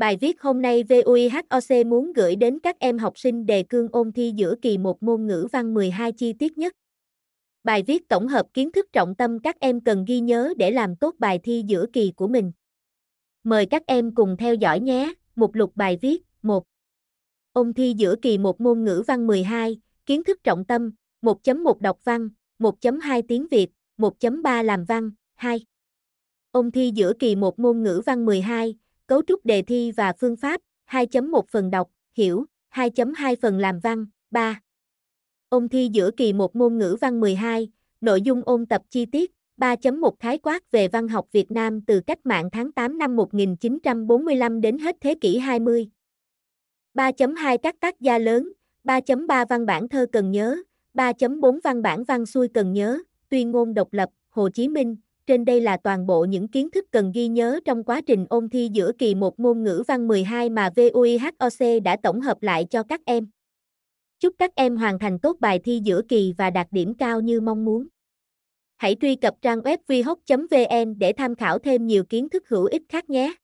Bài viết hôm nay VUIHOC muốn gửi đến các em học sinh đề cương ôn thi giữa kỳ một môn ngữ văn 12 chi tiết nhất. Bài viết tổng hợp kiến thức trọng tâm các em cần ghi nhớ để làm tốt bài thi giữa kỳ của mình. Mời các em cùng theo dõi nhé. Mục lục bài viết 1. Ôn thi giữa kỳ một môn ngữ văn 12, kiến thức trọng tâm 1.1 đọc văn, 1.2 tiếng Việt, 1.3 làm văn, 2. Ôn thi giữa kỳ một môn ngữ văn 12, cấu trúc đề thi và phương pháp, 2.1 phần đọc, hiểu, 2.2 phần làm văn, 3. Ôn thi giữa kỳ một môn ngữ văn 12, nội dung ôn tập chi tiết, 3.1 khái quát về văn học Việt Nam từ cách mạng tháng 8 năm 1945 đến hết thế kỷ 20. 3.2 các tác gia lớn, 3.3 văn bản thơ cần nhớ, 3.4 văn bản văn xuôi cần nhớ, tuyên ngôn độc lập, Hồ Chí Minh, trên đây là toàn bộ những kiến thức cần ghi nhớ trong quá trình ôn thi giữa kỳ một môn ngữ văn 12 mà VUIHOC đã tổng hợp lại cho các em. Chúc các em hoàn thành tốt bài thi giữa kỳ và đạt điểm cao như mong muốn. Hãy truy cập trang web vihoc.vn để tham khảo thêm nhiều kiến thức hữu ích khác nhé.